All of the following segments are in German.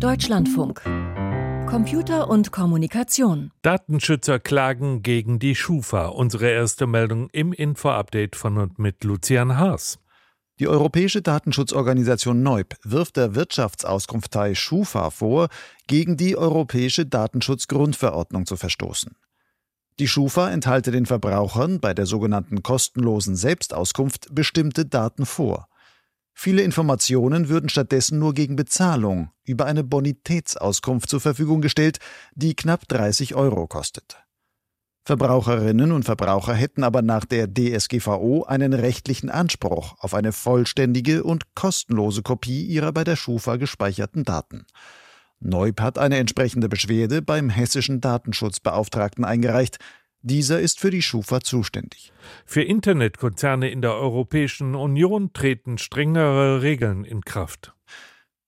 Deutschlandfunk. Computer und Kommunikation. Datenschützer klagen gegen die Schufa. Unsere erste Meldung im Info-Update von und mit Lucian Haas. Die Europäische Datenschutzorganisation NEUB wirft der Wirtschaftsauskunftei Schufa vor, gegen die Europäische Datenschutzgrundverordnung zu verstoßen. Die Schufa enthalte den Verbrauchern bei der sogenannten kostenlosen Selbstauskunft bestimmte Daten vor. Viele Informationen würden stattdessen nur gegen Bezahlung über eine Bonitätsauskunft zur Verfügung gestellt, die knapp 30 Euro kostet. Verbraucherinnen und Verbraucher hätten aber nach der DSGVO einen rechtlichen Anspruch auf eine vollständige und kostenlose Kopie ihrer bei der Schufa gespeicherten Daten. Neub hat eine entsprechende Beschwerde beim hessischen Datenschutzbeauftragten eingereicht, dieser ist für die Schufa zuständig. Für Internetkonzerne in der Europäischen Union treten strengere Regeln in Kraft.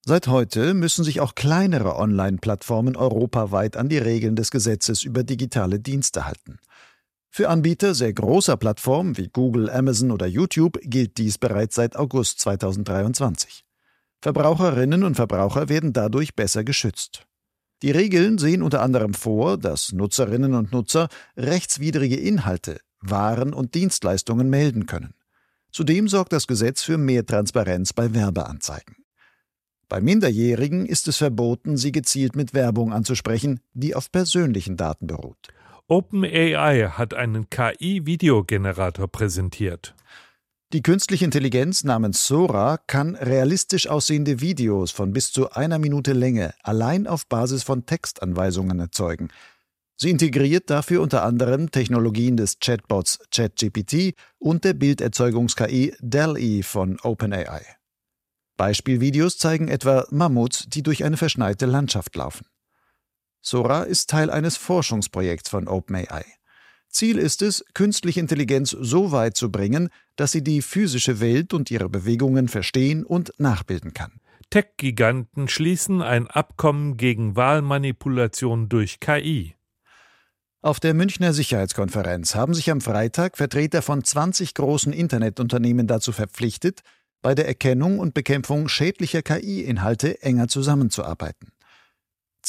Seit heute müssen sich auch kleinere Online-Plattformen europaweit an die Regeln des Gesetzes über digitale Dienste halten. Für Anbieter sehr großer Plattformen wie Google, Amazon oder YouTube gilt dies bereits seit August 2023. Verbraucherinnen und Verbraucher werden dadurch besser geschützt. Die Regeln sehen unter anderem vor, dass Nutzerinnen und Nutzer rechtswidrige Inhalte, Waren und Dienstleistungen melden können. Zudem sorgt das Gesetz für mehr Transparenz bei Werbeanzeigen. Bei Minderjährigen ist es verboten, sie gezielt mit Werbung anzusprechen, die auf persönlichen Daten beruht. OpenAI hat einen KI-Videogenerator präsentiert. Die künstliche Intelligenz namens Sora kann realistisch aussehende Videos von bis zu einer Minute Länge allein auf Basis von Textanweisungen erzeugen. Sie integriert dafür unter anderem Technologien des Chatbots ChatGPT und der Bilderzeugungs-KI DALL-E von OpenAI. Beispielvideos zeigen etwa Mammuts, die durch eine verschneite Landschaft laufen. Sora ist Teil eines Forschungsprojekts von OpenAI. Ziel ist es, künstliche Intelligenz so weit zu bringen, dass sie die physische Welt und ihre Bewegungen verstehen und nachbilden kann. Tech-Giganten schließen ein Abkommen gegen Wahlmanipulation durch KI. Auf der Münchner Sicherheitskonferenz haben sich am Freitag Vertreter von 20 großen Internetunternehmen dazu verpflichtet, bei der Erkennung und Bekämpfung schädlicher KI-Inhalte enger zusammenzuarbeiten.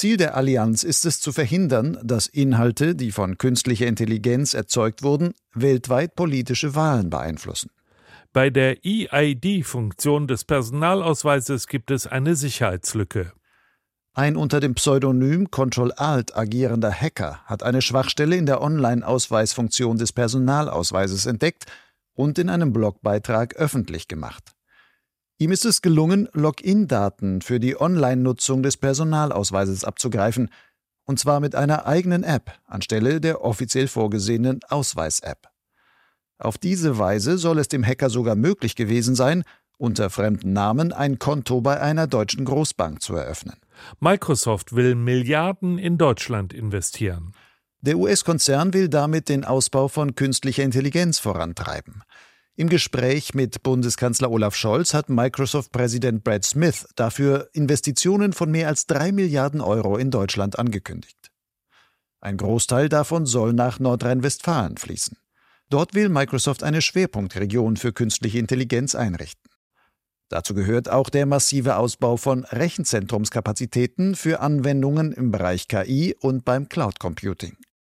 Ziel der Allianz ist es zu verhindern, dass Inhalte, die von künstlicher Intelligenz erzeugt wurden, weltweit politische Wahlen beeinflussen. Bei der EID-Funktion des Personalausweises gibt es eine Sicherheitslücke. Ein unter dem Pseudonym Control Alt agierender Hacker hat eine Schwachstelle in der Online-Ausweisfunktion des Personalausweises entdeckt und in einem Blogbeitrag öffentlich gemacht. Ihm ist es gelungen, Login-Daten für die Online-Nutzung des Personalausweises abzugreifen, und zwar mit einer eigenen App anstelle der offiziell vorgesehenen Ausweis-App. Auf diese Weise soll es dem Hacker sogar möglich gewesen sein, unter fremden Namen ein Konto bei einer deutschen Großbank zu eröffnen. Microsoft will Milliarden in Deutschland investieren. Der US-Konzern will damit den Ausbau von künstlicher Intelligenz vorantreiben. Im Gespräch mit Bundeskanzler Olaf Scholz hat Microsoft-Präsident Brad Smith dafür Investitionen von mehr als drei Milliarden Euro in Deutschland angekündigt. Ein Großteil davon soll nach Nordrhein-Westfalen fließen. Dort will Microsoft eine Schwerpunktregion für künstliche Intelligenz einrichten. Dazu gehört auch der massive Ausbau von Rechenzentrumskapazitäten für Anwendungen im Bereich KI und beim Cloud Computing.